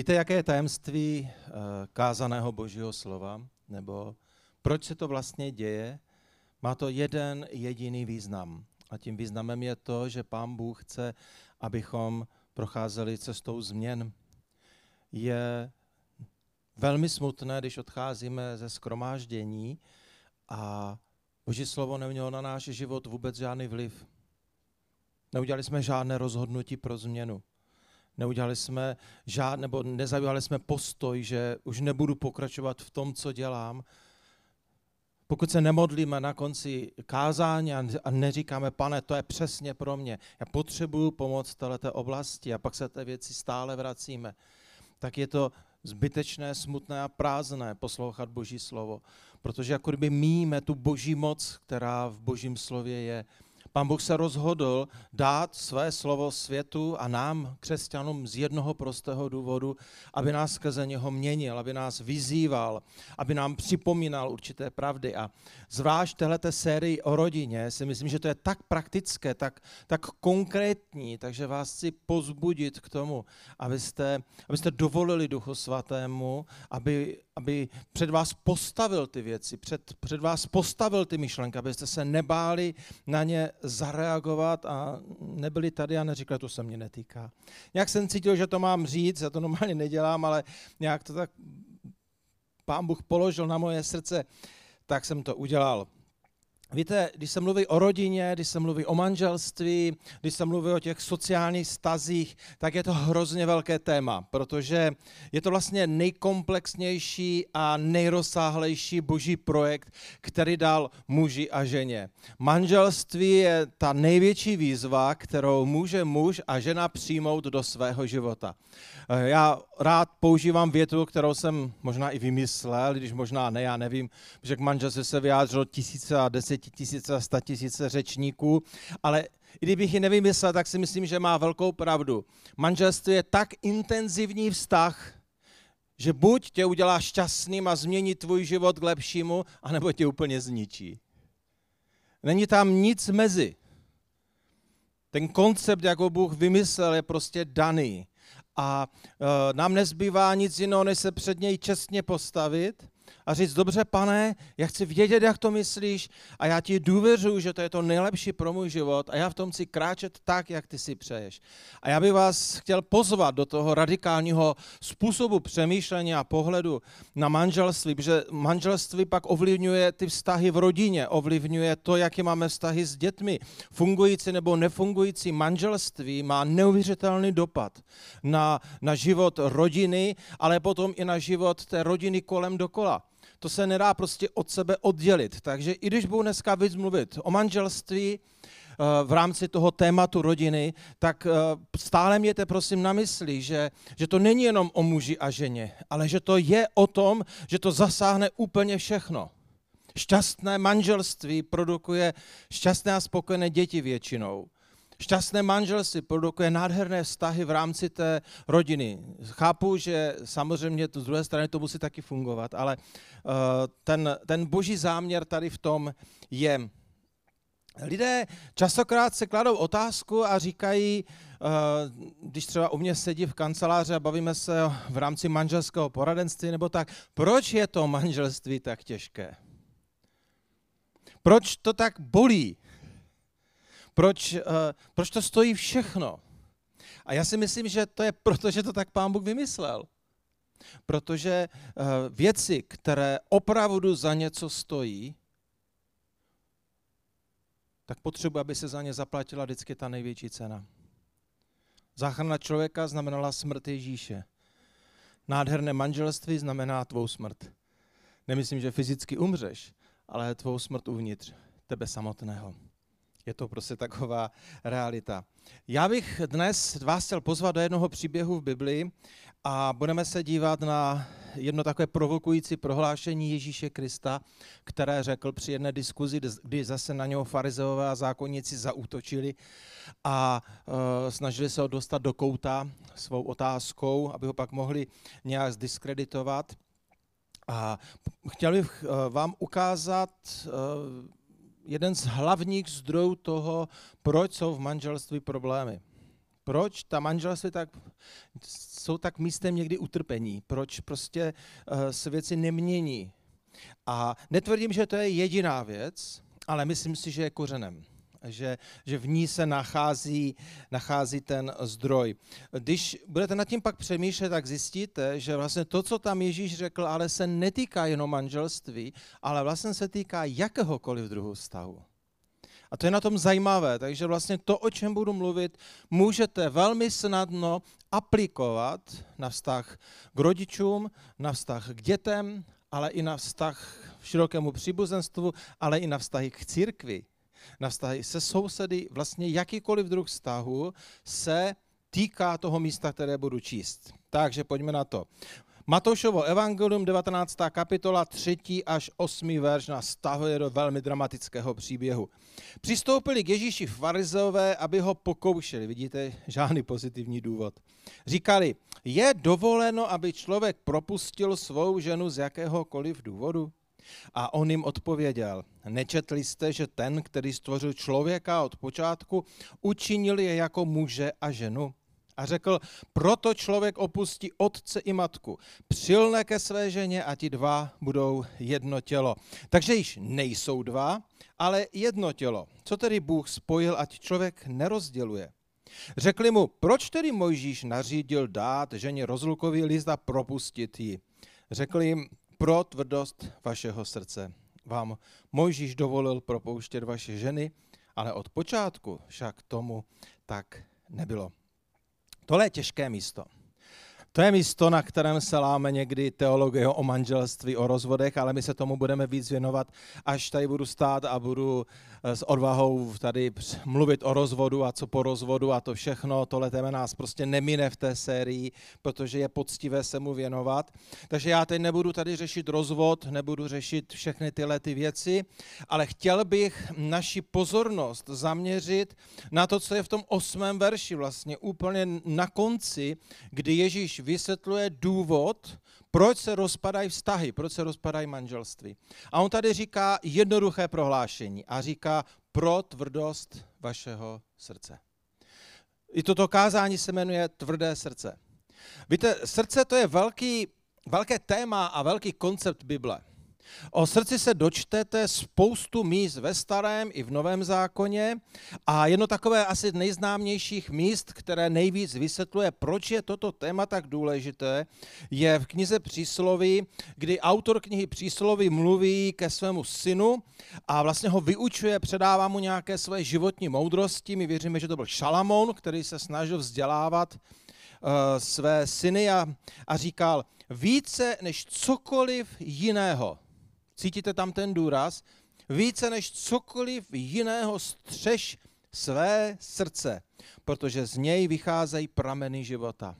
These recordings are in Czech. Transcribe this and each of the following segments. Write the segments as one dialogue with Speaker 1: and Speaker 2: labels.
Speaker 1: Víte, jaké je tajemství eh, kázaného božího slova? Nebo proč se to vlastně děje? Má to jeden jediný význam. A tím významem je to, že pán Bůh chce, abychom procházeli cestou změn. Je velmi smutné, když odcházíme ze skromáždění a Boží slovo nemělo na náš život vůbec žádný vliv. Neudělali jsme žádné rozhodnutí pro změnu. Neudělali jsme žád, nebo nezaujali jsme postoj, že už nebudu pokračovat v tom, co dělám. Pokud se nemodlíme na konci kázání a neříkáme, pane, to je přesně pro mě, já potřebuju pomoc v této oblasti a pak se té věci stále vracíme, tak je to zbytečné, smutné a prázdné poslouchat Boží slovo. Protože jako kdyby míme tu Boží moc, která v Božím slově je. Pán Bůh se rozhodl dát své slovo světu a nám, křesťanům, z jednoho prostého důvodu, aby nás skrze něho měnil, aby nás vyzýval, aby nám připomínal určité pravdy. A zvlášť této sérii o rodině si myslím, že to je tak praktické, tak, tak konkrétní, takže vás chci pozbudit k tomu, abyste, abyste dovolili Duchu Svatému, aby, aby před vás postavil ty věci, před, před vás postavil ty myšlenky, abyste se nebáli na ně zareagovat a nebyli tady a neříkali, to se mě netýká. Nějak jsem cítil, že to mám říct, já to normálně nedělám, ale nějak to tak pán Bůh položil na moje srdce, tak jsem to udělal. Víte, když se mluví o rodině, když se mluví o manželství, když se mluví o těch sociálních stazích, tak je to hrozně velké téma, protože je to vlastně nejkomplexnější a nejrozsáhlejší boží projekt, který dal muži a ženě. Manželství je ta největší výzva, kterou může muž a žena přijmout do svého života. Já rád používám větu, kterou jsem možná i vymyslel, když možná ne, já nevím, že k manželství se vyjádřilo tisíce a desetitisíce a sta tisíce řečníků, ale i kdybych ji nevymyslel, tak si myslím, že má velkou pravdu. Manželství je tak intenzivní vztah, že buď tě udělá šťastným a změní tvůj život k lepšímu, anebo tě úplně zničí. Není tam nic mezi. Ten koncept, jak ho Bůh vymyslel, je prostě daný a e, nám nezbývá nic jiného, než se před něj čestně postavit a říct, dobře pane, já chci vědět, jak to myslíš a já ti důvěřuji, že to je to nejlepší pro můj život a já v tom chci kráčet tak, jak ty si přeješ. A já bych vás chtěl pozvat do toho radikálního způsobu přemýšlení a pohledu na manželství, protože manželství pak ovlivňuje ty vztahy v rodině, ovlivňuje to, jaké máme vztahy s dětmi. Fungující nebo nefungující manželství má neuvěřitelný dopad na, na život rodiny, ale potom i na život té rodiny kolem dokola to se nedá prostě od sebe oddělit. Takže i když budu dneska víc mluvit o manželství eh, v rámci toho tématu rodiny, tak eh, stále mějte prosím na mysli, že, že to není jenom o muži a ženě, ale že to je o tom, že to zasáhne úplně všechno. Šťastné manželství produkuje šťastné a spokojené děti většinou. Šťastné manželství produkuje nádherné vztahy v rámci té rodiny. Chápu, že samozřejmě to z druhé strany to musí taky fungovat, ale uh, ten, ten boží záměr tady v tom je. Lidé častokrát se kladou otázku a říkají, uh, když třeba u mě sedí v kanceláři a bavíme se v rámci manželského poradenství nebo tak, proč je to manželství tak těžké? Proč to tak bolí? Proč, uh, proč to stojí všechno? A já si myslím, že to je proto, že to tak pán Bůh vymyslel. Protože uh, věci, které opravdu za něco stojí, tak potřebuje, aby se za ně zaplatila vždycky ta největší cena. Záchrana člověka znamenala smrt Ježíše. Nádherné manželství znamená tvou smrt. Nemyslím, že fyzicky umřeš, ale tvou smrt uvnitř tebe samotného. Je to prostě taková realita. Já bych dnes vás chtěl pozvat do jednoho příběhu v Biblii a budeme se dívat na jedno takové provokující prohlášení Ježíše Krista, které řekl při jedné diskuzi, kdy zase na něho farizeové a zákonníci zaútočili a uh, snažili se ho dostat do kouta svou otázkou, aby ho pak mohli nějak zdiskreditovat. A chtěl bych uh, vám ukázat uh, jeden z hlavních zdrojů toho, proč jsou v manželství problémy. Proč ta manželství tak jsou tak místem někdy utrpení, proč prostě uh, se věci nemění. A netvrdím, že to je jediná věc, ale myslím si, že je kořenem že, že v ní se nachází, nachází ten zdroj. Když budete nad tím pak přemýšlet, tak zjistíte, že vlastně to, co tam Ježíš řekl, ale se netýká jenom manželství, ale vlastně se týká jakéhokoliv druhu vztahu. A to je na tom zajímavé, takže vlastně to, o čem budu mluvit, můžete velmi snadno aplikovat na vztah k rodičům, na vztah k dětem, ale i na vztah v širokému příbuzenstvu, ale i na vztahy k církvi na vztahy se sousedy, vlastně jakýkoliv druh vztahu se týká toho místa, které budu číst. Takže pojďme na to. Matoušovo evangelium, 19. kapitola, 3. až 8. verš nás stahuje do velmi dramatického příběhu. Přistoupili k Ježíši farizeové, aby ho pokoušeli. Vidíte, žádný pozitivní důvod. Říkali, je dovoleno, aby člověk propustil svou ženu z jakéhokoliv důvodu? A on jim odpověděl, nečetli jste, že ten, který stvořil člověka od počátku, učinil je jako muže a ženu? A řekl, proto člověk opustí otce i matku, přilne ke své ženě a ti dva budou jedno tělo. Takže již nejsou dva, ale jedno tělo. Co tedy Bůh spojil, ať člověk nerozděluje? Řekli mu, proč tedy Mojžíš nařídil dát ženě rozlukový list a propustit ji? Řekli jim, pro tvrdost vašeho srdce. Vám Mojžíš dovolil propouštět vaše ženy, ale od počátku však tomu tak nebylo. Tohle je těžké místo. To je místo, na kterém se láme někdy teologie o manželství, o rozvodech, ale my se tomu budeme víc věnovat, až tady budu stát a budu eh, s odvahou tady mluvit o rozvodu a co po rozvodu a to všechno. Tohle téma nás prostě nemine v té sérii, protože je poctivé se mu věnovat. Takže já teď nebudu tady řešit rozvod, nebudu řešit všechny tyhle ty věci, ale chtěl bych naši pozornost zaměřit na to, co je v tom osmém verši, vlastně úplně na konci, kdy Ježíš vysvětluje důvod, proč se rozpadají vztahy, proč se rozpadají manželství. A on tady říká jednoduché prohlášení a říká pro tvrdost vašeho srdce. I toto kázání se jmenuje tvrdé srdce. Víte, srdce to je velký, velké téma a velký koncept Bible. O srdci se dočtete spoustu míst ve starém i v novém zákoně a jedno takové asi nejznámějších míst, které nejvíc vysvětluje, proč je toto téma tak důležité, je v knize Přísloví, kdy autor knihy Přísloví mluví ke svému synu a vlastně ho vyučuje, předává mu nějaké své životní moudrosti. My věříme, že to byl Šalamón, který se snažil vzdělávat uh, své syny a, a říkal, více než cokoliv jiného Cítíte tam ten důraz? Více než cokoliv jiného střež své srdce, protože z něj vycházejí prameny života.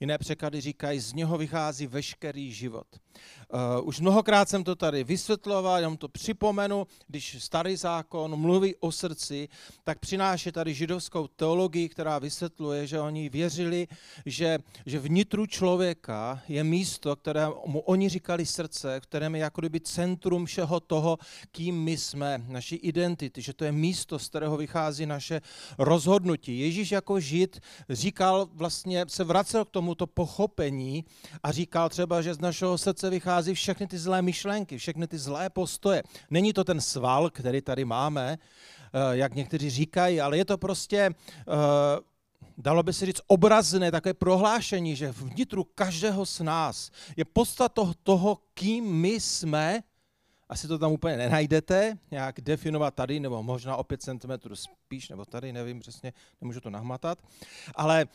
Speaker 1: Jiné překlady říkají, z něho vychází veškerý život. Uh, už mnohokrát jsem to tady vysvětloval, jenom to připomenu, když starý zákon mluví o srdci, tak přináší tady židovskou teologii, která vysvětluje, že oni věřili, že, že vnitru člověka je místo, které mu oni říkali srdce, kterém je jako kdyby centrum všeho toho, kým my jsme, naší identity, že to je místo, z kterého vychází naše rozhodnutí. Ježíš jako žid říkal, vlastně se vracel k tomuto pochopení a říkal třeba, že z našeho srdce vychází vychází všechny ty zlé myšlenky, všechny ty zlé postoje. Není to ten sval, který tady máme, eh, jak někteří říkají, ale je to prostě, eh, dalo by se říct, obrazné takové prohlášení, že vnitru každého z nás je podstata toho, kým my jsme, asi to tam úplně nenajdete, nějak definovat tady, nebo možná o 5 cm spíš, nebo tady, nevím přesně, nemůžu to nahmatat, ale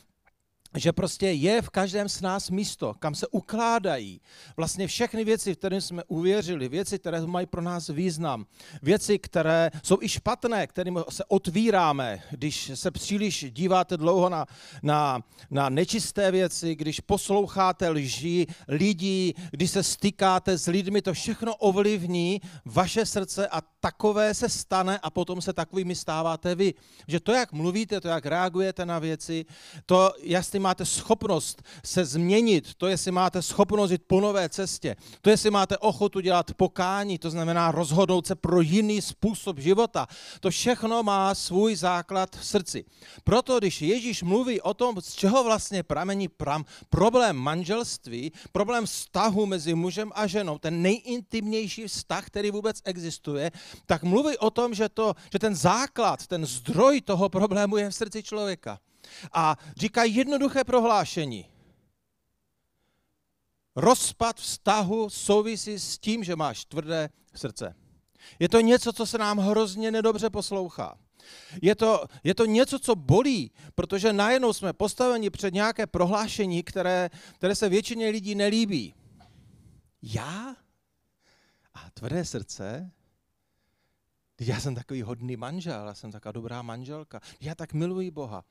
Speaker 1: že prostě je v každém z nás místo, kam se ukládají vlastně všechny věci, v které jsme uvěřili, věci, které mají pro nás význam, věci, které jsou i špatné, kterým se otvíráme, když se příliš díváte dlouho na, na, na nečisté věci, když posloucháte lži lidí, když se stykáte s lidmi, to všechno ovlivní vaše srdce a takové se stane a potom se takovými stáváte vy. Že to, jak mluvíte, to, jak reagujete na věci, to jasně jestli máte schopnost se změnit, to jestli máte schopnost jít po nové cestě, to jestli máte ochotu dělat pokání, to znamená rozhodnout se pro jiný způsob života, to všechno má svůj základ v srdci. Proto, když Ježíš mluví o tom, z čeho vlastně pramení pram, problém manželství, problém vztahu mezi mužem a ženou, ten nejintimnější vztah, který vůbec existuje, tak mluví o tom, že, to, že ten základ, ten zdroj toho problému je v srdci člověka. A říká jednoduché prohlášení. Rozpad vztahu souvisí s tím, že máš tvrdé srdce. Je to něco, co se nám hrozně nedobře poslouchá. Je to, je to něco, co bolí, protože najednou jsme postaveni před nějaké prohlášení, které, které se většině lidí nelíbí. Já? A tvrdé srdce? Já jsem takový hodný manžel, já jsem taková dobrá manželka. Já tak miluji Boha.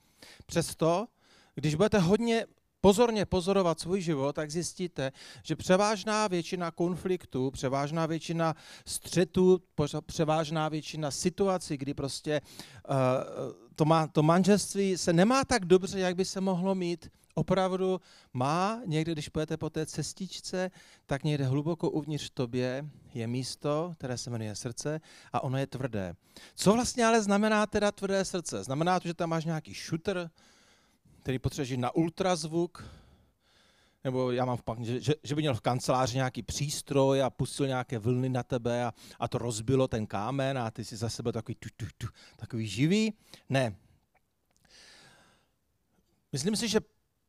Speaker 1: Přesto, když budete hodně pozorně pozorovat svůj život, tak zjistíte, že převážná většina konfliktů, převážná většina střetů, převážná většina situací, kdy prostě uh, to, má, to manželství se nemá tak dobře, jak by se mohlo mít, opravdu má někdy, když půjdete po té cestičce, tak někde hluboko uvnitř tobě je místo, které se jmenuje srdce a ono je tvrdé. Co vlastně ale znamená teda tvrdé srdce? Znamená to, že tam máš nějaký šutr, který potřebuješ na ultrazvuk, nebo já mám v, že, že by měl v kanceláři nějaký přístroj a pustil nějaké vlny na tebe a, a to rozbilo ten kámen a ty si za sebe takový, tu, tu, tu, takový živý. Ne. Myslím si, že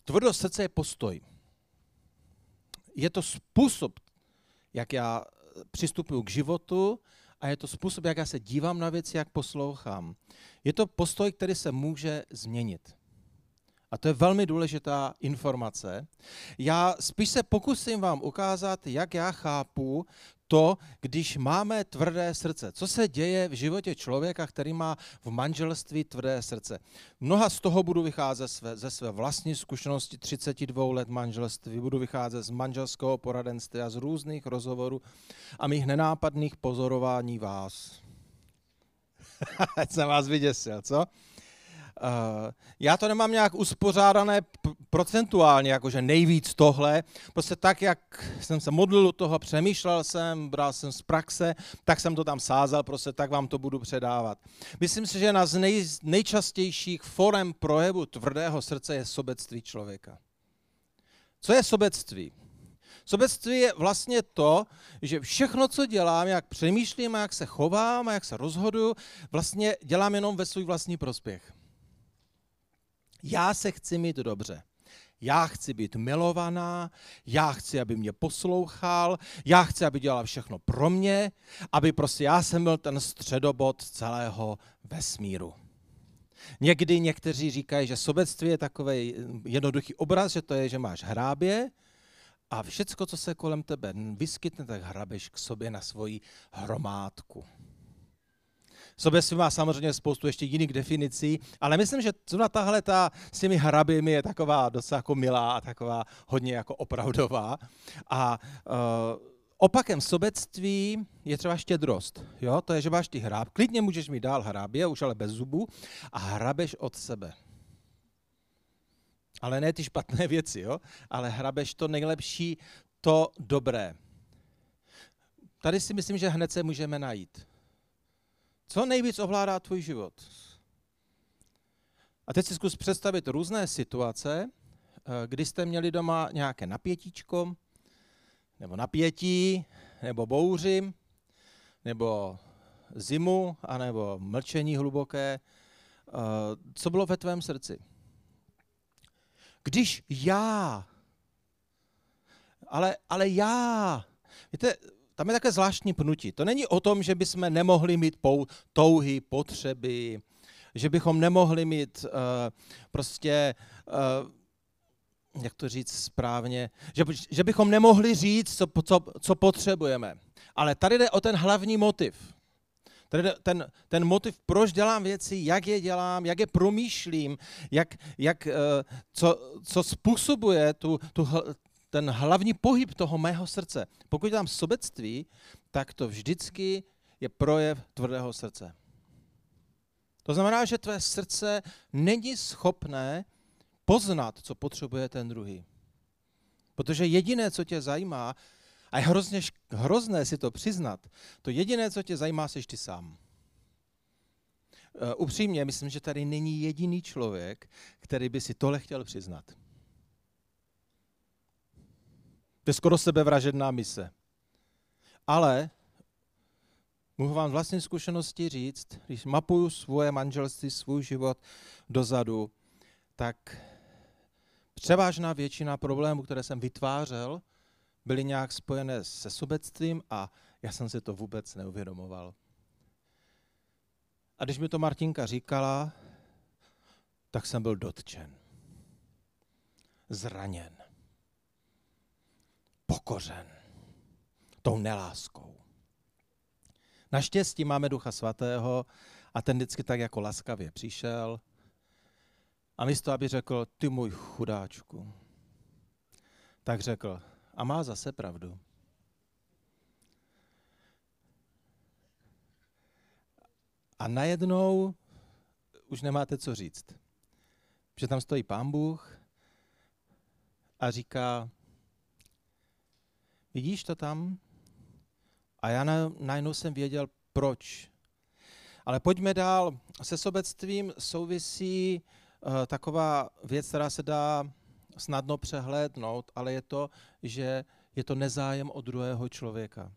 Speaker 1: tvrdost srdce je postoj. Je to způsob, jak já přistupuji k životu a je to způsob, jak já se dívám na věci, jak poslouchám. Je to postoj, který se může změnit. A to je velmi důležitá informace. Já spíš se pokusím vám ukázat, jak já chápu to, když máme tvrdé srdce. Co se děje v životě člověka, který má v manželství tvrdé srdce? Mnoha z toho budu vycházet své, ze své vlastní zkušenosti 32 let manželství, budu vycházet z manželského poradenství a z různých rozhovorů a mých nenápadných pozorování vás. Ať jsem vás vyděsil, co? Uh, já to nemám nějak uspořádané procentuálně, jakože nejvíc tohle. Prostě tak, jak jsem se modlil u toho, přemýšlel jsem, bral jsem z praxe, tak jsem to tam sázel, prostě tak vám to budu předávat. Myslím si, že jedna z nej, nejčastějších forem projevu tvrdého srdce je sobectví člověka. Co je sobectví? Sobectví je vlastně to, že všechno, co dělám, jak přemýšlím, jak se chovám, jak se rozhoduju, vlastně dělám jenom ve svůj vlastní prospěch. Já se chci mít dobře. Já chci být milovaná, já chci, aby mě poslouchal, já chci, aby dělal všechno pro mě, aby prostě já jsem byl ten středobod celého vesmíru. Někdy někteří říkají, že sobectví je takový jednoduchý obraz, že to je, že máš hrábě a všecko, co se kolem tebe vyskytne, tak hrabeš k sobě na svoji hromádku. Sobectví má samozřejmě spoustu ještě jiných definicí, ale myslím, že zrovna tahle ta s těmi hraběmi je taková docela jako milá a taková hodně jako opravdová. A uh, opakem sobectví je třeba štědrost. Jo? To je, že máš ty hráb. Klidně můžeš mít dál hrábě, už ale bez zubu, a hrabeš od sebe. Ale ne ty špatné věci, jo? ale hrabeš to nejlepší, to dobré. Tady si myslím, že hned se můžeme najít. Co nejvíc ovládá tvůj život? A teď si zkus představit různé situace, eh, kdy jste měli doma nějaké napětíčko, nebo napětí, nebo bouři, nebo zimu, anebo mlčení hluboké. Eh, co bylo ve tvém srdci? Když já, ale, ale já, víte, tam je také zvláštní pnutí. To není o tom, že bychom nemohli mít pou, touhy, potřeby, že bychom nemohli mít uh, prostě, uh, jak to říct správně, že, že bychom nemohli říct, co, co, co potřebujeme. Ale tady jde o ten hlavní motiv. Tady jde ten, ten motiv, proč dělám věci, jak je dělám, jak je promýšlím, jak, jak, uh, co, co způsobuje tu, tu, ten hlavní pohyb toho mého srdce. Pokud tam sobectví, tak to vždycky je projev tvrdého srdce. To znamená, že tvé srdce není schopné poznat, co potřebuje ten druhý. Protože jediné, co tě zajímá, a je hrozně, hrozné si to přiznat, to jediné, co tě zajímá, jsi ty sám. Uh, upřímně, myslím, že tady není jediný člověk, který by si tohle chtěl přiznat. To je skoro sebevražedná mise. Ale mohu vám vlastní zkušenosti říct, když mapuju svoje manželství, svůj život dozadu, tak převážná většina problémů, které jsem vytvářel, byly nějak spojené se sobectvím a já jsem si to vůbec neuvědomoval. A když mi to Martinka říkala, tak jsem byl dotčen. Zraněn. Pokořen. Tou neláskou. Naštěstí máme Ducha Svatého a ten vždycky tak jako laskavě přišel a místo, aby řekl, ty můj chudáčku, tak řekl, a má zase pravdu. A najednou už nemáte co říct. Že tam stojí pán Bůh a říká, vidíš to tam? A já najednou jsem věděl, proč. Ale pojďme dál. Se sobectvím souvisí uh, taková věc, která se dá snadno přehlédnout, ale je to, že je to nezájem o druhého člověka.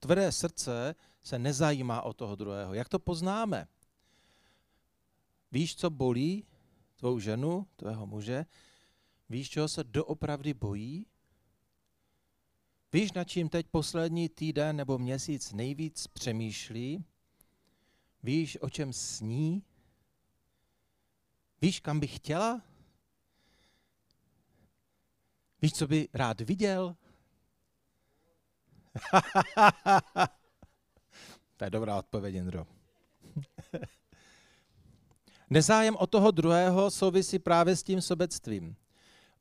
Speaker 1: Tvrdé srdce se nezajímá o toho druhého. Jak to poznáme? Víš, co bolí tvou ženu, tvého muže? Víš, čeho se doopravdy bojí? Víš, nad čím teď poslední týden nebo měsíc nejvíc přemýšlí? Víš, o čem sní? Víš, kam by chtěla? Víš, co by rád viděl? to je dobrá odpověď, Jindro. Nezájem o toho druhého souvisí právě s tím sobectvím.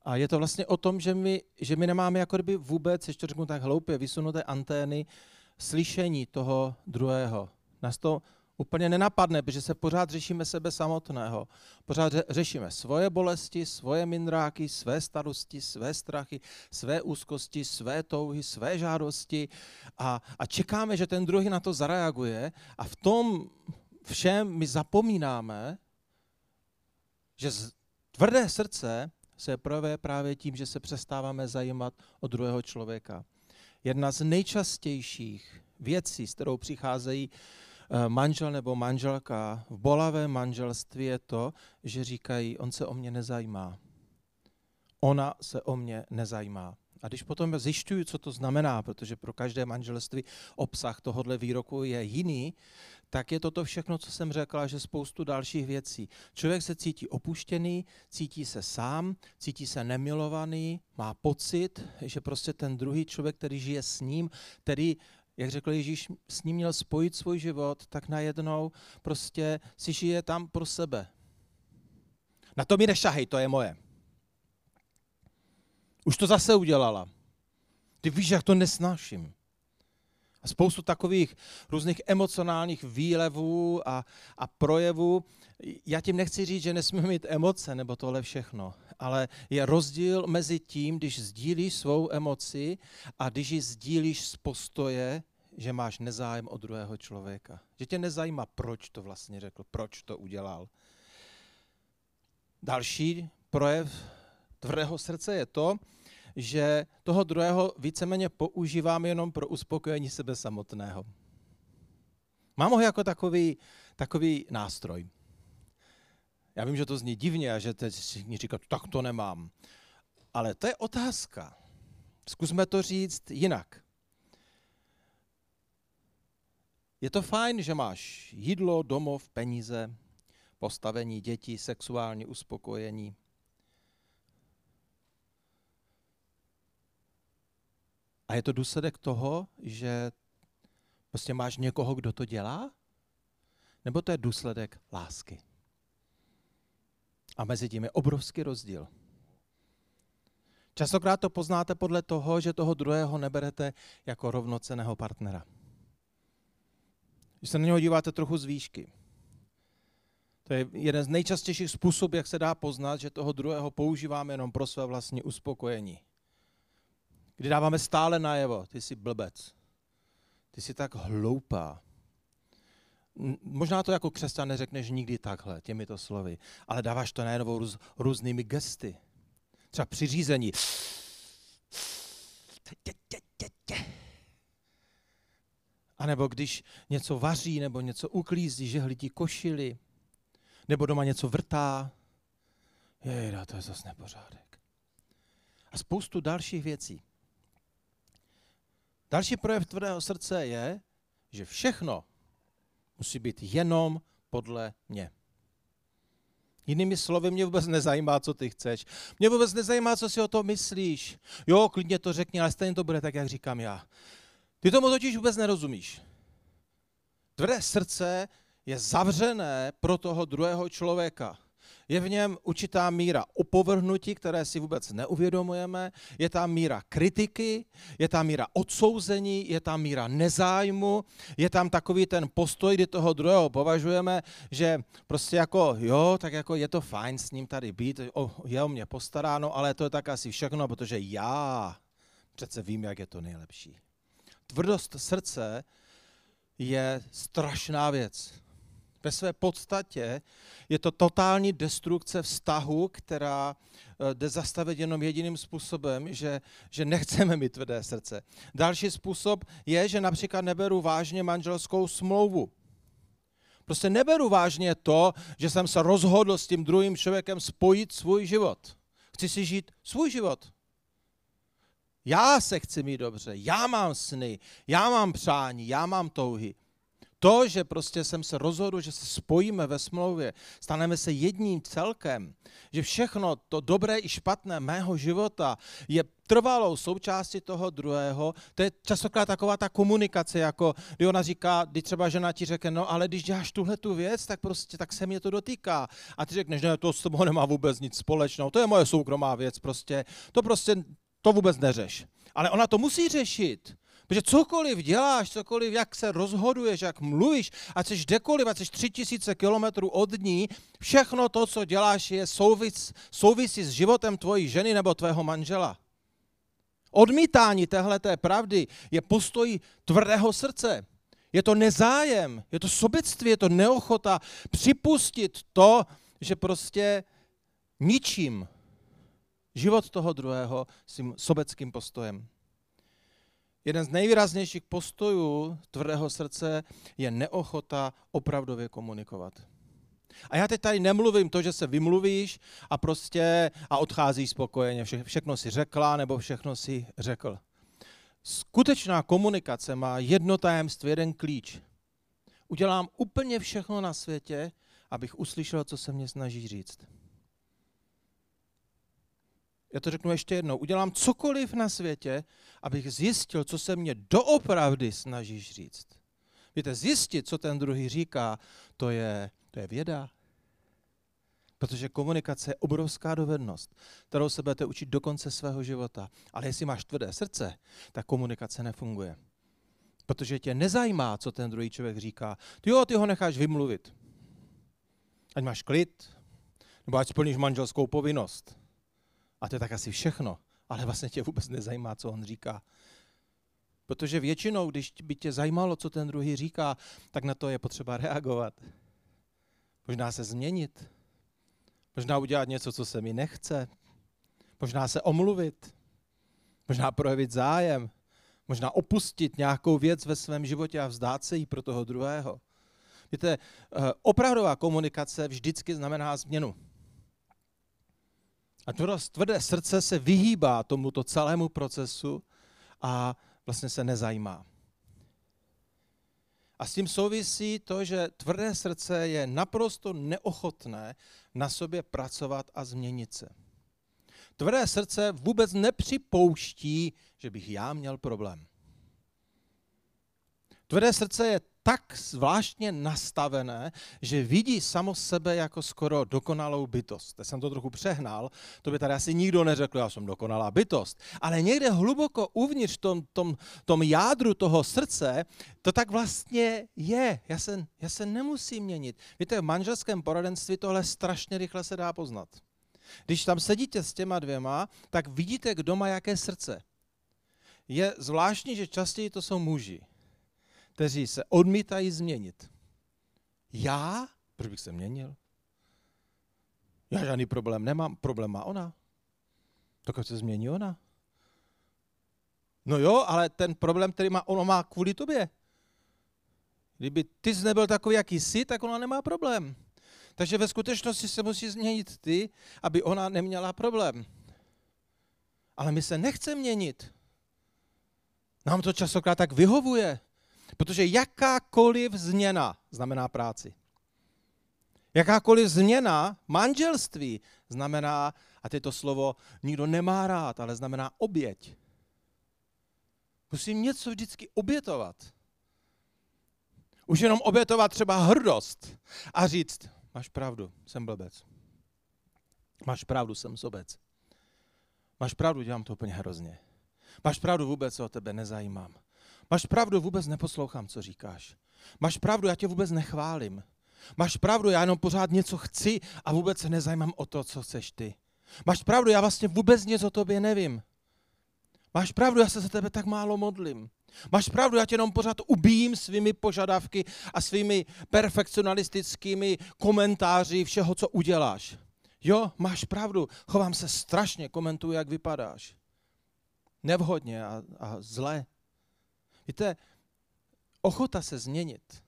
Speaker 1: A je to vlastně o tom, že my, že my nemáme jako kdyby vůbec, ještě řeknu tak hloupě, vysunuté antény slyšení toho druhého. Nás to úplně nenapadne, protože se pořád řešíme sebe samotného. Pořád řešíme svoje bolesti, svoje mindráky, své starosti, své strachy, své úzkosti, své touhy, své žádosti a, a čekáme, že ten druhý na to zareaguje a v tom všem my zapomínáme, že tvrdé srdce se projevuje právě tím, že se přestáváme zajímat o druhého člověka. Jedna z nejčastějších věcí, s kterou přicházejí Eh, manžel nebo manželka v bolavém manželství je to, že říkají, on se o mě nezajímá. Ona se o mě nezajímá. A když potom zjišťuju, co to znamená, protože pro každé manželství obsah tohohle výroku je jiný, tak je toto všechno, co jsem řekla, že spoustu dalších věcí. Člověk se cítí opuštěný, cítí se sám, cítí se nemilovaný, má pocit, že prostě ten druhý člověk, který žije s ním, který jak řekl Ježíš, s ním měl spojit svůj život, tak najednou prostě si žije tam pro sebe. Na to mi nešahej, to je moje. Už to zase udělala. Ty víš, jak to nesnáším. Spoustu takových různých emocionálních výlevů a, a projevů. Já tím nechci říct, že nesmíme mít emoce nebo tohle všechno, ale je rozdíl mezi tím, když sdílíš svou emoci a když ji sdílíš z postoje, že máš nezájem o druhého člověka. Že tě nezajímá, proč to vlastně řekl, proč to udělal. Další projev tvrdého srdce je to, že toho druhého víceméně používám jenom pro uspokojení sebe samotného. Mám ho jako takový, takový nástroj. Já vím, že to zní divně a že teď si říkat, tak to nemám. Ale to je otázka. Zkusme to říct jinak. Je to fajn, že máš jídlo, domov, peníze, postavení dětí, sexuální uspokojení. A je to důsledek toho, že prostě máš někoho, kdo to dělá? Nebo to je důsledek lásky? A mezi tím je obrovský rozdíl. Častokrát to poznáte podle toho, že toho druhého neberete jako rovnoceného partnera. Když se na něho díváte trochu z výšky, To je jeden z nejčastějších způsobů, jak se dá poznat, že toho druhého používáme jenom pro své vlastní uspokojení. Kdy dáváme stále najevo, ty jsi blbec, ty jsi tak hloupá. Možná to jako křesťan neřekneš nikdy takhle, těmito slovy, ale dáváš to najevo růz, různými gesty. Třeba při řízení. A nebo když něco vaří, nebo něco uklízí, že hlídí košily, nebo doma něco vrtá. Jejda, to je zase nepořádek. A spoustu dalších věcí. Další projev tvrdého srdce je, že všechno musí být jenom podle mě. Jinými slovy, mě vůbec nezajímá, co ty chceš. Mě vůbec nezajímá, co si o to myslíš. Jo, klidně to řekni, ale stejně to bude tak, jak říkám já. Ty tomu totiž vůbec nerozumíš. Tvrdé srdce je zavřené pro toho druhého člověka. Je v něm určitá míra opovrhnutí, které si vůbec neuvědomujeme, je tam míra kritiky, je tam míra odsouzení, je tam míra nezájmu, je tam takový ten postoj, kdy toho druhého považujeme, že prostě jako jo, tak jako je to fajn s ním tady být, je o mě postaráno, ale to je tak asi všechno, protože já přece vím, jak je to nejlepší. Tvrdost srdce je strašná věc. Ve své podstatě je to totální destrukce vztahu, která eh, jde zastavit jenom jediným způsobem, že, že nechceme mít tvrdé srdce. Další způsob je, že například neberu vážně manželskou smlouvu. Prostě neberu vážně to, že jsem se rozhodl s tím druhým člověkem spojit svůj život. Chci si žít svůj život. Já se chci mít dobře, já mám sny, já mám přání, já mám touhy. To, že prostě jsem se rozhodl, že se spojíme ve smlouvě, staneme se jedním celkem, že všechno to dobré i špatné mého života je trvalou součástí toho druhého, to je častokrát taková ta komunikace, jako kdy ona říká, kdy třeba žena ti řekne, no ale když děláš tuhle tu věc, tak prostě tak se mě to dotýká. A ty řekneš, ne, to s tebou nemá vůbec nic společného, to je moje soukromá věc prostě, to prostě, to vůbec neřeš. Ale ona to musí řešit. Protože cokoliv děláš, cokoliv, jak se rozhoduješ, jak mluvíš, ať jsi kdekoliv, ať jsi tři tisíce kilometrů od ní, všechno to, co děláš, je souvis, souvisí s životem tvojí ženy nebo tvého manžela. Odmítání téhleté pravdy je postoj tvrdého srdce. Je to nezájem, je to sobectví, je to neochota připustit to, že prostě ničím život toho druhého s tím sobeckým postojem. Jeden z nejvýraznějších postojů tvrdého srdce je neochota opravdově komunikovat. A já teď tady nemluvím to, že se vymluvíš a prostě a odcházíš spokojeně, vše, všechno si řekla nebo všechno si řekl. Skutečná komunikace má jedno tajemství, jeden klíč. Udělám úplně všechno na světě, abych uslyšel, co se mě snaží říct já to řeknu ještě jednou, udělám cokoliv na světě, abych zjistil, co se mě doopravdy snažíš říct. Víte, zjistit, co ten druhý říká, to je, to je věda. Protože komunikace je obrovská dovednost, kterou se budete učit do konce svého života. Ale jestli máš tvrdé srdce, tak komunikace nefunguje. Protože tě nezajímá, co ten druhý člověk říká. Ty jo, ty ho necháš vymluvit. Ať máš klid, nebo ať splníš manželskou povinnost. A to je tak asi všechno. Ale vlastně tě vůbec nezajímá, co on říká. Protože většinou, když by tě zajímalo, co ten druhý říká, tak na to je potřeba reagovat. Možná se změnit. Možná udělat něco, co se mi nechce. Možná se omluvit. Možná projevit zájem. Možná opustit nějakou věc ve svém životě a vzdát se jí pro toho druhého. Víte, eh, opravdová komunikace vždycky znamená změnu. A tvrdé srdce se vyhýbá tomuto celému procesu a vlastně se nezajímá. A s tím souvisí to, že tvrdé srdce je naprosto neochotné na sobě pracovat a změnit se. Tvrdé srdce vůbec nepřipouští, že bych já měl problém. Tvrdé srdce je tak zvláštně nastavené, že vidí samo sebe jako skoro dokonalou bytost. Teď jsem to trochu přehnal, to by tady asi nikdo neřekl, já jsem dokonalá bytost. Ale někde hluboko uvnitř tom, tom, tom jádru toho srdce, to tak vlastně je. Já se, já se nemusím měnit. Víte, v manželském poradenství tohle strašně rychle se dá poznat. Když tam sedíte s těma dvěma, tak vidíte, kdo má jaké srdce. Je zvláštní, že častěji to jsou muži, kteří se odmítají změnit. Já? Proč bych se měnil? Já žádný problém nemám. Problém má ona. Tak se změní ona. No jo, ale ten problém, který má, ona má kvůli tobě. Kdyby ty jsi nebyl takový, jaký jsi, tak ona nemá problém. Takže ve skutečnosti se musí změnit ty, aby ona neměla problém. Ale my se nechce měnit. Nám to častokrát tak vyhovuje, protože jakákoliv změna znamená práci. Jakákoliv změna manželství znamená, a to slovo nikdo nemá rád, ale znamená oběť. Musím něco vždycky obětovat. Už jenom obětovat třeba hrdost a říct, máš pravdu, jsem blbec. Máš pravdu, jsem sobec. Máš pravdu, dělám to úplně hrozně. Máš pravdu, vůbec se o tebe nezajímám. Máš pravdu, vůbec neposlouchám, co říkáš. Máš pravdu, já tě vůbec nechválím. Máš pravdu, já jenom pořád něco chci a vůbec se nezajímám o to, co chceš ty. Máš pravdu, já vlastně vůbec nic o tobě nevím. Máš pravdu, já se za tebe tak málo modlím. Máš pravdu, já tě jenom pořád ubíjím svými požadavky a svými perfekcionalistickými komentáři všeho, co uděláš. Jo, máš pravdu, chovám se strašně, komentuju, jak vypadáš. Nevhodně a, a zle. Víte, ochota se změnit,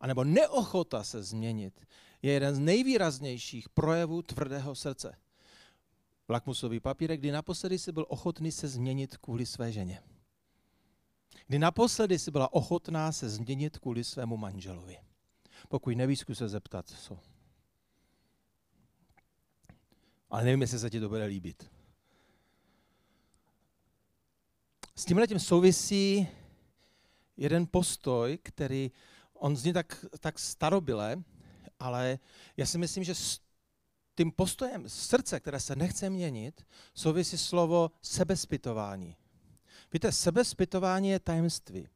Speaker 1: anebo neochota se změnit, je jeden z nejvýraznějších projevů tvrdého srdce. Lakmusový papírek, kdy naposledy si byl ochotný se změnit kvůli své ženě. Kdy naposledy si byla ochotná se změnit kvůli svému manželovi. Pokud nevíš, se zeptat, co. Ale nevím, jestli se ti to bude líbit. S tímhle tím souvisí jeden postoj, který, on zní tak, tak starobile, ale já si myslím, že s tím postojem srdce, které se nechce měnit, souvisí slovo sebespytování. Víte, sebespytování je tajemství.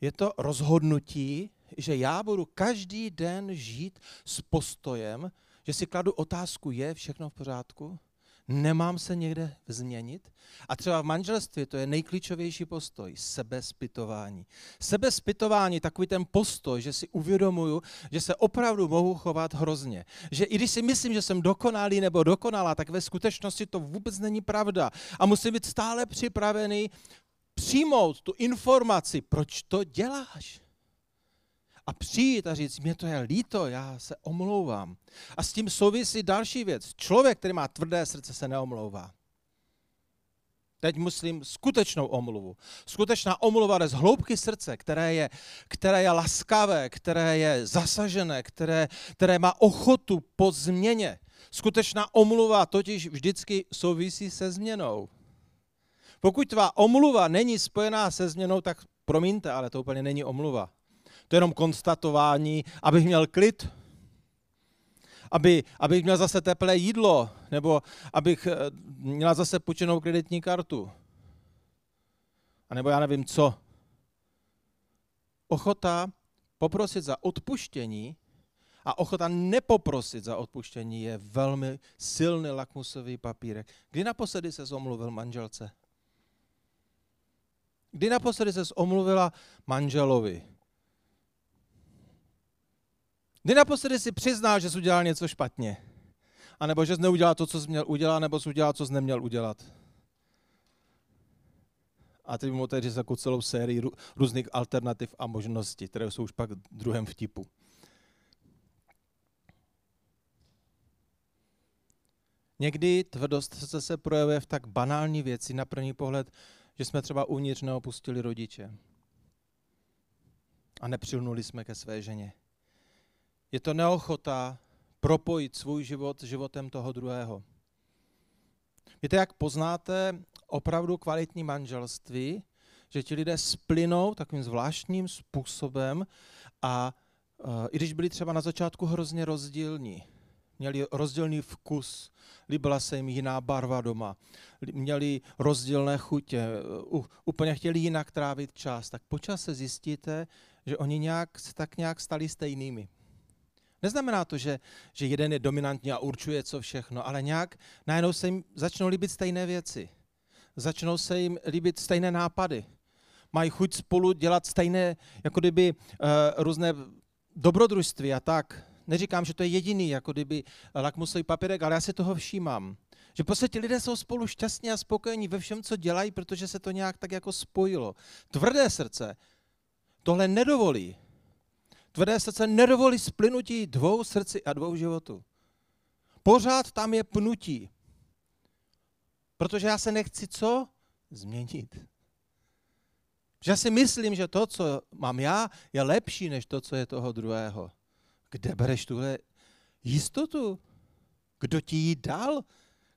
Speaker 1: Je to rozhodnutí, že já budu každý den žít s postojem, že si kladu otázku, je všechno v pořádku? Nemám se někde změnit? A třeba v manželství to je nejklíčovější postoj, sebespytování. Sebespytování, takový ten postoj, že si uvědomuju, že se opravdu mohu chovat hrozně. Že i když si myslím, že jsem dokonalý nebo dokonalá, tak ve skutečnosti to vůbec není pravda. A musím být stále připravený přijmout tu informaci, proč to děláš. A přijít a říct, mě to je líto, já se omlouvám. A s tím souvisí další věc. Člověk, který má tvrdé srdce, se neomlouvá. Teď myslím skutečnou omluvu. Skutečná omluva z hloubky srdce, které je, které je laskavé, které je zasažené, které, které má ochotu po změně. Skutečná omluva totiž vždycky souvisí se změnou. Pokud tvá omluva není spojená se změnou, tak promiňte, ale to úplně není omluva. To je jenom konstatování, abych měl klid, aby, abych měl zase teplé jídlo, nebo abych eh, měla zase půjčenou kreditní kartu. A nebo já nevím co. Ochota poprosit za odpuštění a ochota nepoprosit za odpuštění je velmi silný lakmusový papírek. Kdy naposledy se zomluvil manželce? Kdy naposledy se omluvila manželovi? Kdy naposledy si přiznal, že jsi udělal něco špatně? A nebo že jsi neudělal to, co jsi měl udělat, nebo jsi udělal, co jsi neměl udělat? A teď mu říct jako celou sérii různých alternativ a možností, které jsou už pak druhém vtipu. Někdy tvrdost se projevuje v tak banální věci na první pohled, že jsme třeba uvnitř neopustili rodiče a nepřilnuli jsme ke své ženě. Je to neochota propojit svůj život s životem toho druhého. Víte, jak poznáte opravdu kvalitní manželství, že ti lidé splynou takovým zvláštním způsobem a uh, i když byli třeba na začátku hrozně rozdílní, měli rozdílný vkus, líbila se jim jiná barva doma, měli rozdílné chutě, úplně chtěli jinak trávit čas, tak počas se zjistíte, že oni nějak, se tak nějak stali stejnými. Neznamená to, že, že jeden je dominantní a určuje co všechno, ale nějak najednou se jim začnou líbit stejné věci. Začnou se jim líbit stejné nápady. Mají chuť spolu dělat stejné, jako kdyby uh, různé dobrodružství a tak. Neříkám, že to je jediný, jako kdyby lakmusový papírek, ale já si toho všímám. Že prostě ti lidé jsou spolu šťastní a spokojení ve všem, co dělají, protože se to nějak tak jako spojilo. Tvrdé srdce tohle nedovolí. Tvrdé srdce nedovolí splynutí dvou srdci a dvou životů. Pořád tam je pnutí. Protože já se nechci co? Změnit. Že si myslím, že to, co mám já, je lepší než to, co je toho druhého. Kde bereš tuhle jistotu? Kdo ti ji dal?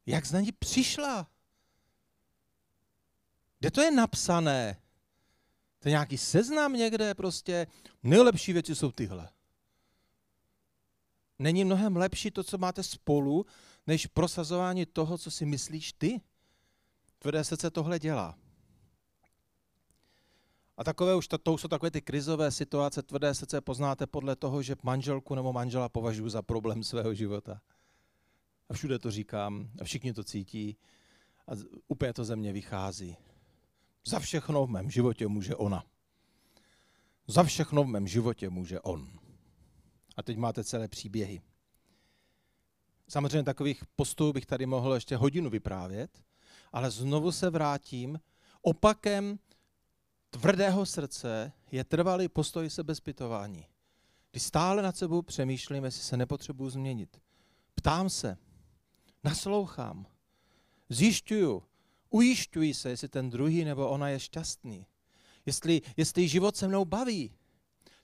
Speaker 1: Jak z ní přišla? Kde to je napsané? To je nějaký seznam někde prostě. Nejlepší věci jsou tyhle. Není mnohem lepší to, co máte spolu, než prosazování toho, co si myslíš ty? Tvrdé srdce tohle dělá. A takové už, to, to jsou takové ty krizové situace, tvrdé srdce poznáte podle toho, že manželku nebo manžela považuji za problém svého života. A všude to říkám, a všichni to cítí a úplně to ze mě vychází. Za všechno v mém životě může ona. Za všechno v mém životě může on. A teď máte celé příběhy. Samozřejmě takových postů bych tady mohl ještě hodinu vyprávět, ale znovu se vrátím. Opakem tvrdého srdce je trvalý postoj sebezpytování. Když stále nad sebou přemýšlím, jestli se nepotřebuji změnit. Ptám se, naslouchám, zjišťuju, ujišťuji se, jestli ten druhý nebo ona je šťastný. Jestli, jestli život se mnou baví.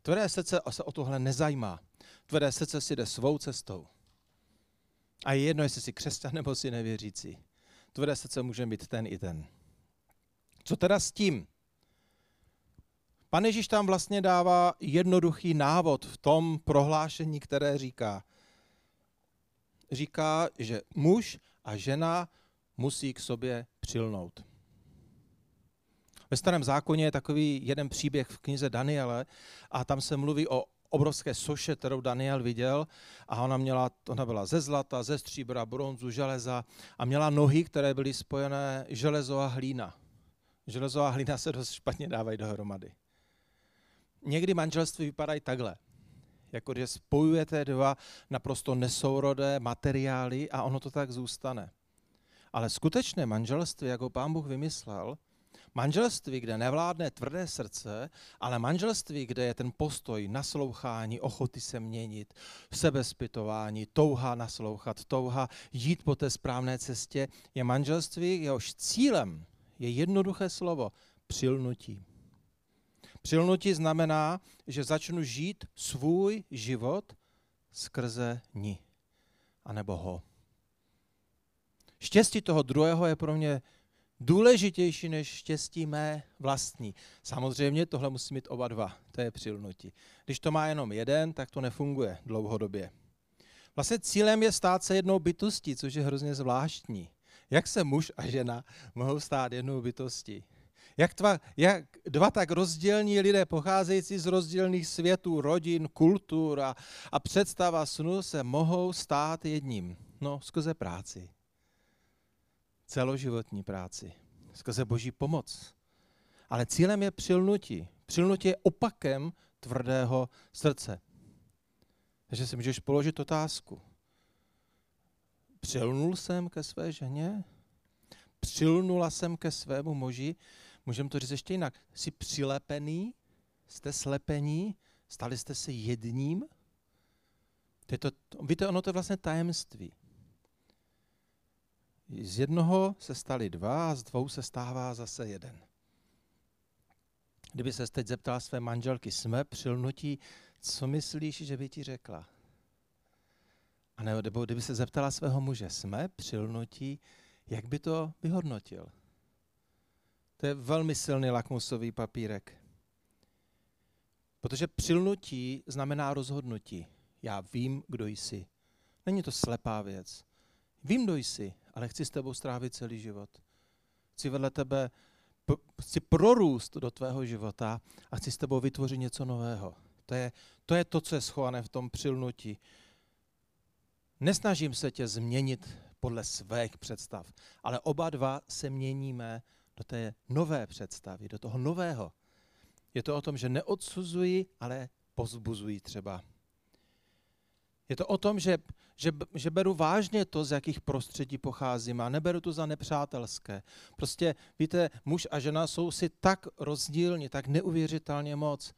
Speaker 1: Tvrdé srdce se o tohle nezajímá. Tvrdé srdce si jde svou cestou. A je jedno, jestli jsi křesťan nebo si nevěřící. Tvrdé srdce může být ten i ten. Co teda s tím? Pan Ježíš tam vlastně dává jednoduchý návod v tom prohlášení, které říká. Říká, že muž a žena musí k sobě přilnout. Ve starém zákoně je takový jeden příběh v knize Daniele a tam se mluví o obrovské soše, kterou Daniel viděl a ona, měla, ona byla ze zlata, ze stříbra, bronzu, železa a měla nohy, které byly spojené železo a hlína. Železo a hlína se dost špatně dávají dohromady. Někdy manželství vypadají takhle. Jako že spojujete dva naprosto nesourodé materiály a ono to tak zůstane. Ale skutečné manželství, jako pán Bůh vymyslel, manželství, kde nevládne tvrdé srdce, ale manželství, kde je ten postoj naslouchání, ochoty se měnit, sebezpytování, touha naslouchat, touha jít po té správné cestě, je manželství, jehož cílem je jednoduché slovo přilnutí. Přilnutí znamená, že začnu žít svůj život skrze ní, anebo ho. Štěstí toho druhého je pro mě důležitější než štěstí mé vlastní. Samozřejmě tohle musí mít oba dva, to je přilnutí. Když to má jenom jeden, tak to nefunguje dlouhodobě. Vlastně cílem je stát se jednou bytostí, což je hrozně zvláštní. Jak se muž a žena mohou stát jednou bytostí? Jak dva, jak dva tak rozdílní lidé pocházející z rozdílných světů, rodin, kultur a, a představa snu se mohou stát jedním? No, skrze práci celoživotní práci, skrze boží pomoc. Ale cílem je přilnutí. Přilnutí je opakem tvrdého srdce. Takže si můžeš položit otázku. Přilnul jsem ke své ženě? Přilnula jsem ke svému muži? Můžeme to říct ještě jinak. Jsi přilepený? Jste slepení? Stali jste se jedním? To je to, víte, ono to je vlastně tajemství. Z jednoho se stali dva a z dvou se stává zase jeden. Kdyby se teď zeptal své manželky, jsme přilnutí, co myslíš, že by ti řekla? A nebo kdyby se zeptala svého muže, jsme přilnutí, jak by to vyhodnotil? To je velmi silný lakmusový papírek. Protože přilnutí znamená rozhodnutí. Já vím, kdo jsi. Není to slepá věc. Vím, kdo jsi, ale chci s tebou strávit celý život. Chci vedle tebe, chci prorůst do tvého života a chci s tebou vytvořit něco nového. To je, to je to, co je schované v tom přilnutí. Nesnažím se tě změnit podle svých představ, ale oba dva se měníme do té nové představy, do toho nového. Je to o tom, že neodsuzuji, ale pozbuzuji třeba. Je to o tom, že, že, že beru vážně to, z jakých prostředí pocházím a neberu to za nepřátelské. Prostě, víte, muž a žena jsou si tak rozdílní, tak neuvěřitelně moc,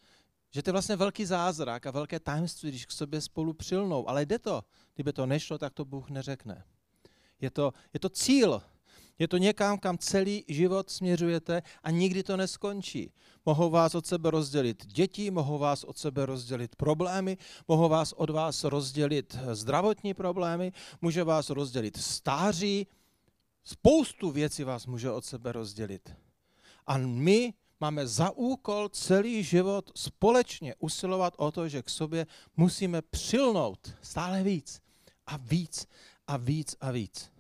Speaker 1: že to je vlastně velký zázrak a velké tajemství, když k sobě spolu přilnou. Ale jde to. Kdyby to nešlo, tak to Bůh neřekne. Je to, je to cíl. Je to někam, kam celý život směřujete a nikdy to neskončí. Mohou vás od sebe rozdělit děti, mohou vás od sebe rozdělit problémy, mohou vás od vás rozdělit zdravotní problémy, může vás rozdělit stáří, spoustu věcí vás může od sebe rozdělit. A my máme za úkol celý život společně usilovat o to, že k sobě musíme přilnout stále víc a víc a víc a víc.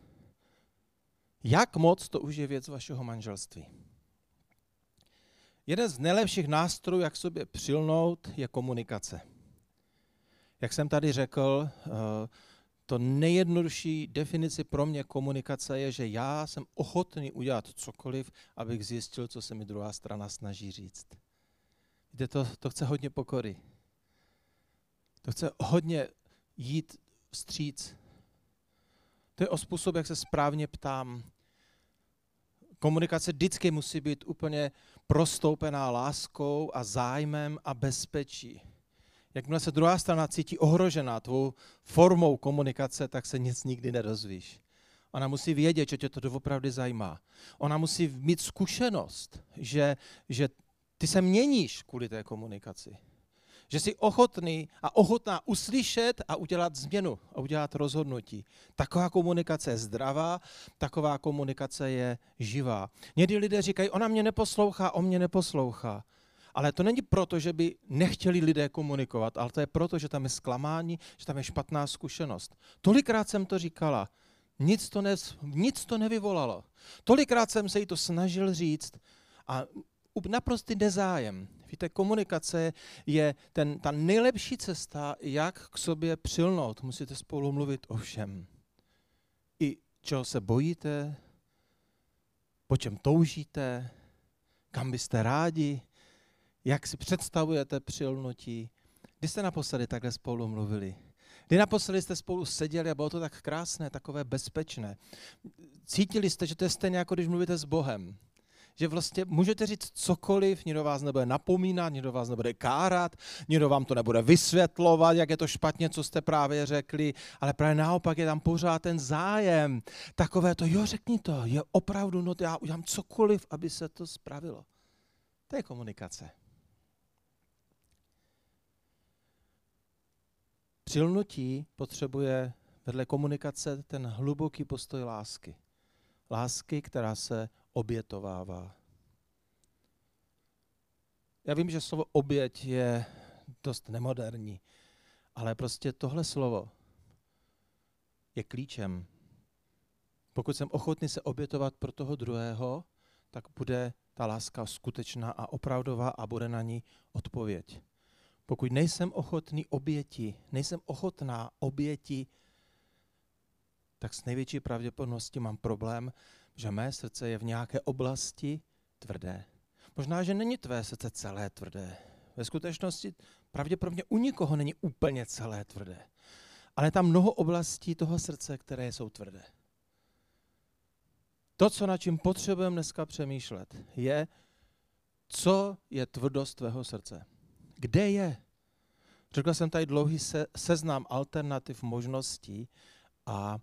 Speaker 1: Jak moc to už je věc vašeho manželství? Jeden z nejlepších nástrojů, jak sobě přilnout, je komunikace. Jak jsem tady řekl, eh, to nejjednodušší definici pro mě komunikace je, že já jsem ochotný udělat cokoliv, abych zjistil, co se mi druhá strana snaží říct. Víte, to, to chce hodně pokory. To chce hodně jít vstříc. To je o způsob, jak se správně ptám. Komunikace vždycky musí být úplně prostoupená láskou a zájmem a bezpečí. Jakmile se druhá strana cítí ohrožená tvou formou komunikace, tak se nic nikdy nedozvíš. Ona musí vědět, že tě to doopravdy zajímá. Ona musí mít zkušenost, že, že ty se měníš kvůli té komunikaci. Že jsi ochotný a ochotná uslyšet a udělat změnu a udělat rozhodnutí. Taková komunikace je zdravá, taková komunikace je živá. Někdy lidé říkají, ona mě neposlouchá, on mě neposlouchá. Ale to není proto, že by nechtěli lidé komunikovat, ale to je proto, že tam je zklamání, že tam je špatná zkušenost. Tolikrát jsem to říkala, nic to, ne, nic to nevyvolalo. Tolikrát jsem se jí to snažil říct a naprostý nezájem. Víte, komunikace je ten, ta nejlepší cesta, jak k sobě přilnout. Musíte spolu mluvit o všem. I čeho se bojíte, po čem toužíte, kam byste rádi, jak si představujete přilnutí. Kdy jste naposledy takhle spolu mluvili? Kdy naposledy jste spolu seděli a bylo to tak krásné, takové bezpečné. Cítili jste, že to je stejně jako když mluvíte s Bohem že vlastně můžete říct cokoliv, nikdo vás nebude napomínat, nikdo vás nebude kárat, nikdo vám to nebude vysvětlovat, jak je to špatně, co jste právě řekli, ale právě naopak je tam pořád ten zájem. Takové to, jo, řekni to, je opravdu, no já udělám cokoliv, aby se to spravilo. To je komunikace. Přilnutí potřebuje vedle komunikace ten hluboký postoj lásky. Lásky, která se obětovává. Já vím, že slovo oběť je dost nemoderní, ale prostě tohle slovo je klíčem. Pokud jsem ochotný se obětovat pro toho druhého, tak bude ta láska skutečná a opravdová a bude na ní odpověď. Pokud nejsem ochotný oběti, nejsem ochotná oběti, tak s největší pravděpodobností mám problém že mé srdce je v nějaké oblasti tvrdé. Možná, že není tvé srdce celé tvrdé. Ve skutečnosti pravděpodobně u nikoho není úplně celé tvrdé. Ale tam mnoho oblastí toho srdce, které jsou tvrdé. To, co na čím potřebujeme dneska přemýšlet, je, co je tvrdost tvého srdce. Kde je? Řekl jsem tady dlouhý se, seznam alternativ možností a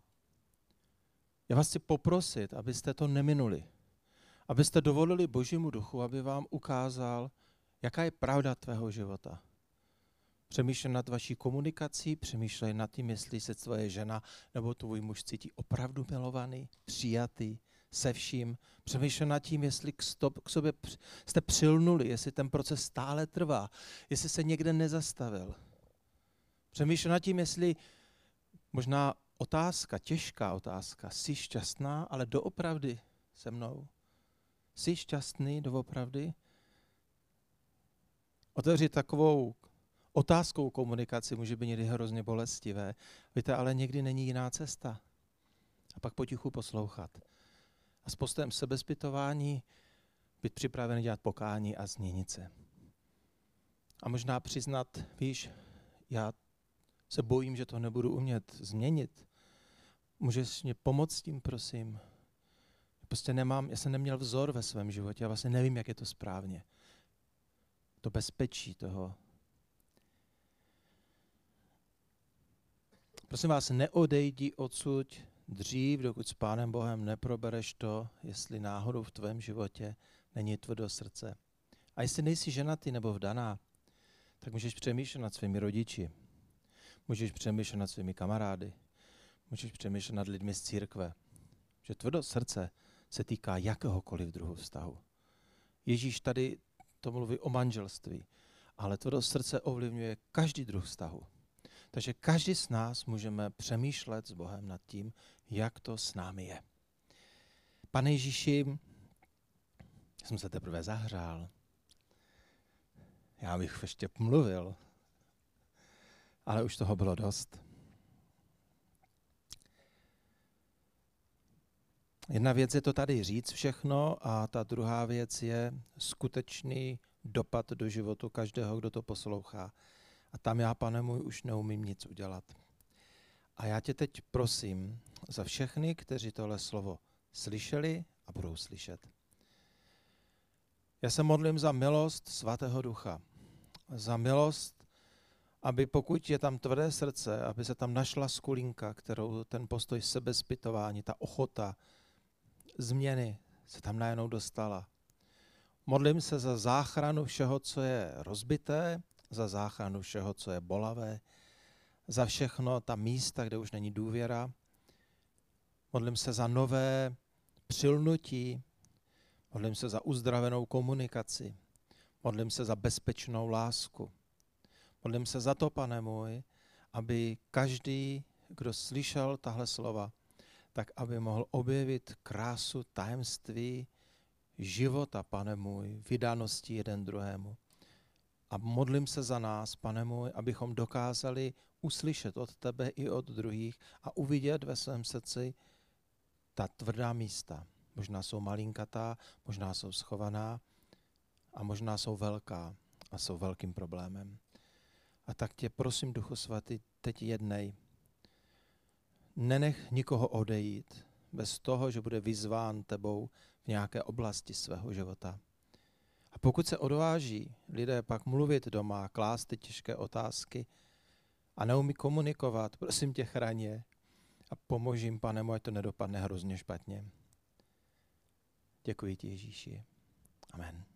Speaker 1: já vás chci poprosit, abyste to neminuli. Abyste dovolili Božímu duchu, aby vám ukázal, jaká je pravda tvého života. Přemýšlej nad vaší komunikací, přemýšlej nad tím, jestli se tvoje žena nebo tvůj muž cítí opravdu milovaný, přijatý, se vším. Přemýšlel nad tím, jestli k, stop, k sobě jste přilnuli, jestli ten proces stále trvá, jestli se někde nezastavil. Přemýšlel nad tím, jestli možná otázka, těžká otázka, jsi šťastná, ale doopravdy se mnou? Jsi šťastný doopravdy? Otevřít takovou otázkou komunikaci může být někdy hrozně bolestivé. Víte, ale někdy není jiná cesta. A pak potichu poslouchat. A s postem sebezpytování být připraven dělat pokání a změnit se. A možná přiznat, víš, já se bojím, že to nebudu umět změnit. Můžeš mě pomoct tím, prosím? Prostě nemám, já jsem neměl vzor ve svém životě, já vlastně nevím, jak je to správně. To bezpečí toho. Prosím vás, neodejdi odsud dřív, dokud s Pánem Bohem neprobereš to, jestli náhodou v tvém životě není tvrdo srdce. A jestli nejsi ženatý nebo vdaná, tak můžeš přemýšlet nad svými rodiči, můžeš přemýšlet nad svými kamarády, můžeš přemýšlet nad lidmi z církve. Že tvrdo srdce se týká jakéhokoliv druhu vztahu. Ježíš tady to mluví o manželství, ale tvrdo srdce ovlivňuje každý druh vztahu. Takže každý z nás můžeme přemýšlet s Bohem nad tím, jak to s námi je. Pane Ježíši, jsem se teprve zahřál. Já bych ještě mluvil, ale už toho bylo dost. Jedna věc je to tady říct všechno a ta druhá věc je skutečný dopad do životu každého, kdo to poslouchá. A tam já, pane můj, už neumím nic udělat. A já tě teď prosím za všechny, kteří tohle slovo slyšeli a budou slyšet. Já se modlím za milost svatého ducha. Za milost, aby pokud je tam tvrdé srdce, aby se tam našla skulinka, kterou ten postoj sebezpytování, ta ochota, změny se tam najednou dostala. Modlím se za záchranu všeho, co je rozbité, za záchranu všeho, co je bolavé, za všechno ta místa, kde už není důvěra. Modlím se za nové přilnutí, modlím se za uzdravenou komunikaci, modlím se za bezpečnou lásku. Modlím se za to, pane můj, aby každý, kdo slyšel tahle slova, tak aby mohl objevit krásu tajemství života, pane můj, vydanosti jeden druhému. A modlím se za nás, pane můj, abychom dokázali uslyšet od tebe i od druhých a uvidět ve svém srdci ta tvrdá místa. Možná jsou malinkatá, možná jsou schovaná a možná jsou velká a jsou velkým problémem. A tak tě prosím, Duchu Svatý, teď jednej. Nenech nikoho odejít bez toho, že bude vyzván tebou v nějaké oblasti svého života. A pokud se odváží lidé pak mluvit doma, klást ty těžké otázky a neumí komunikovat, prosím tě chraně a pomož jim, pane můj, to nedopadne hrozně špatně. Děkuji ti, Ježíši. Amen.